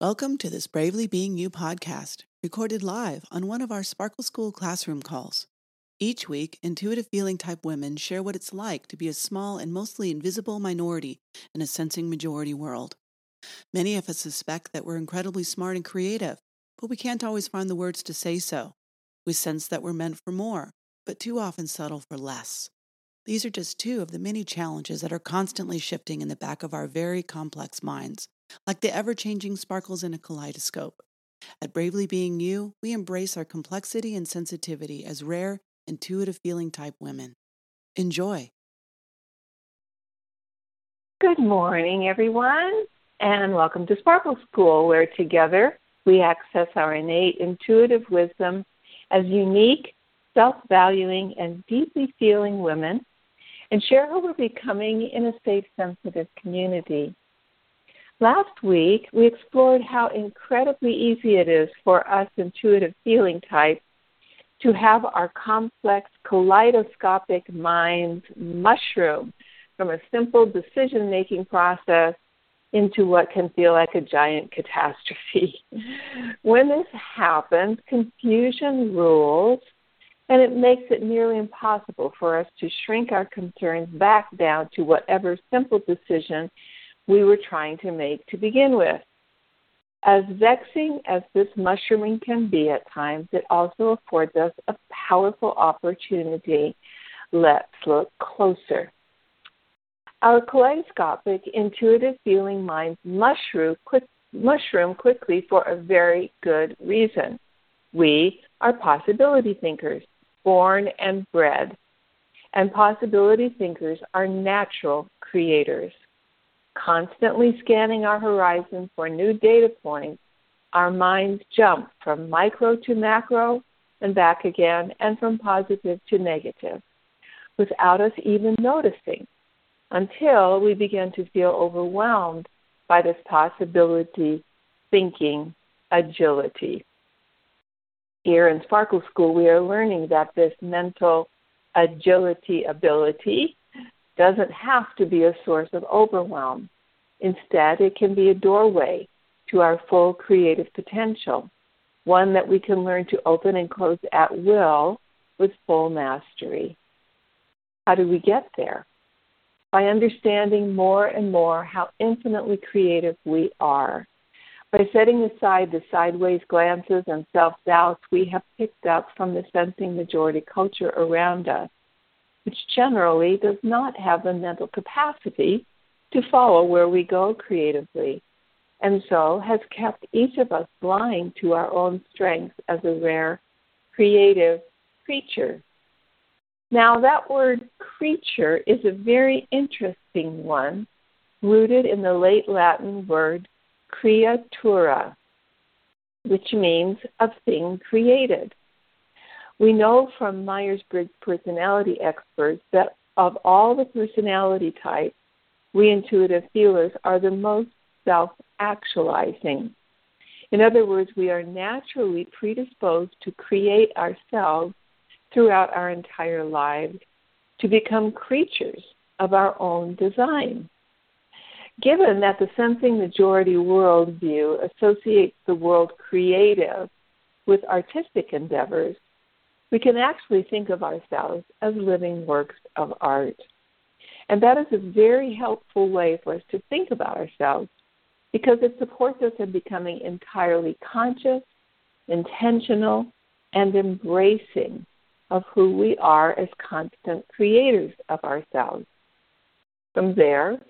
Welcome to this Bravely Being You podcast, recorded live on one of our Sparkle School classroom calls. Each week, intuitive feeling type women share what it's like to be a small and mostly invisible minority in a sensing majority world. Many of us suspect that we're incredibly smart and creative, but we can't always find the words to say so. We sense that we're meant for more, but too often settle for less. These are just two of the many challenges that are constantly shifting in the back of our very complex minds like the ever changing sparkles in a kaleidoscope. At Bravely Being You, we embrace our complexity and sensitivity as rare, intuitive feeling type women. Enjoy. Good morning, everyone, and welcome to Sparkle School, where together we access our innate intuitive wisdom as unique, self valuing, and deeply feeling women and share who we're becoming in a safe, sensitive community. Last week, we explored how incredibly easy it is for us intuitive feeling types to have our complex kaleidoscopic minds mushroom from a simple decision making process into what can feel like a giant catastrophe. when this happens, confusion rules, and it makes it nearly impossible for us to shrink our concerns back down to whatever simple decision we were trying to make to begin with. As vexing as this mushrooming can be at times, it also affords us a powerful opportunity. Let's look closer. Our kaleidoscopic, intuitive feeling minds mushroom, quick, mushroom quickly for a very good reason. We are possibility thinkers, born and bred, and possibility thinkers are natural creators constantly scanning our horizon for new data points, our minds jump from micro to macro and back again, and from positive to negative, without us even noticing, until we begin to feel overwhelmed by this possibility thinking agility. Here in Sparkle School, we are learning that this mental agility ability doesn't have to be a source of overwhelm. Instead, it can be a doorway to our full creative potential, one that we can learn to open and close at will with full mastery. How do we get there? By understanding more and more how infinitely creative we are. By setting aside the sideways glances and self doubts we have picked up from the sensing majority culture around us which generally does not have the mental capacity to follow where we go creatively, and so has kept each of us blind to our own strengths as a rare creative creature. Now, that word creature is a very interesting one, rooted in the late Latin word creatura, which means a thing created. We know from Myers Briggs personality experts that of all the personality types, we intuitive feelers are the most self actualizing. In other words, we are naturally predisposed to create ourselves throughout our entire lives to become creatures of our own design. Given that the sensing majority worldview associates the world creative with artistic endeavors, we can actually think of ourselves as living works of art. And that is a very helpful way for us to think about ourselves because it supports us in becoming entirely conscious, intentional, and embracing of who we are as constant creators of ourselves. From there,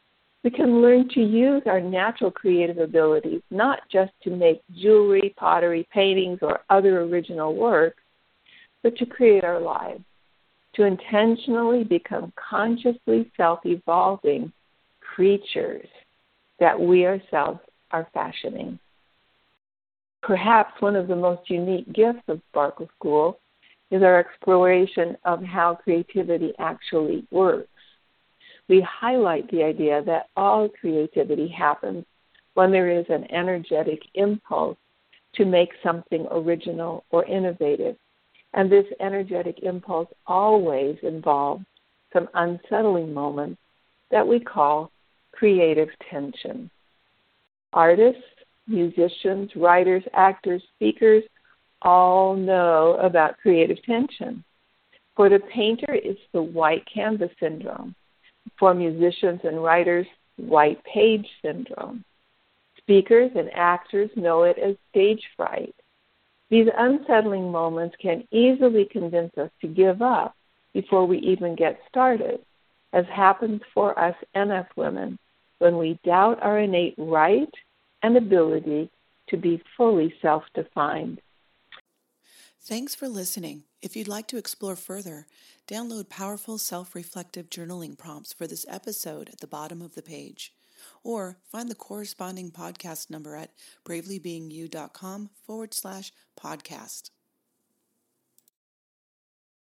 we can learn to use our natural creative abilities not just to make jewelry, pottery, paintings, or other original work, but to create our lives, to intentionally become consciously self evolving creatures that we ourselves are fashioning. Perhaps one of the most unique gifts of Sparkle School is our exploration of how creativity actually works. We highlight the idea that all creativity happens when there is an energetic impulse to make something original or innovative and this energetic impulse always involves some unsettling moments that we call creative tension. Artists, musicians, writers, actors, speakers all know about creative tension. For the painter, it's the white canvas syndrome. For musicians and writers, white page syndrome. Speakers and actors know it as stage fright. These unsettling moments can easily convince us to give up before we even get started, as happens for us NF women when we doubt our innate right and ability to be fully self defined. Thanks for listening. If you'd like to explore further, download powerful self reflective journaling prompts for this episode at the bottom of the page, or find the corresponding podcast number at bravelybeingyou.com forward slash podcast.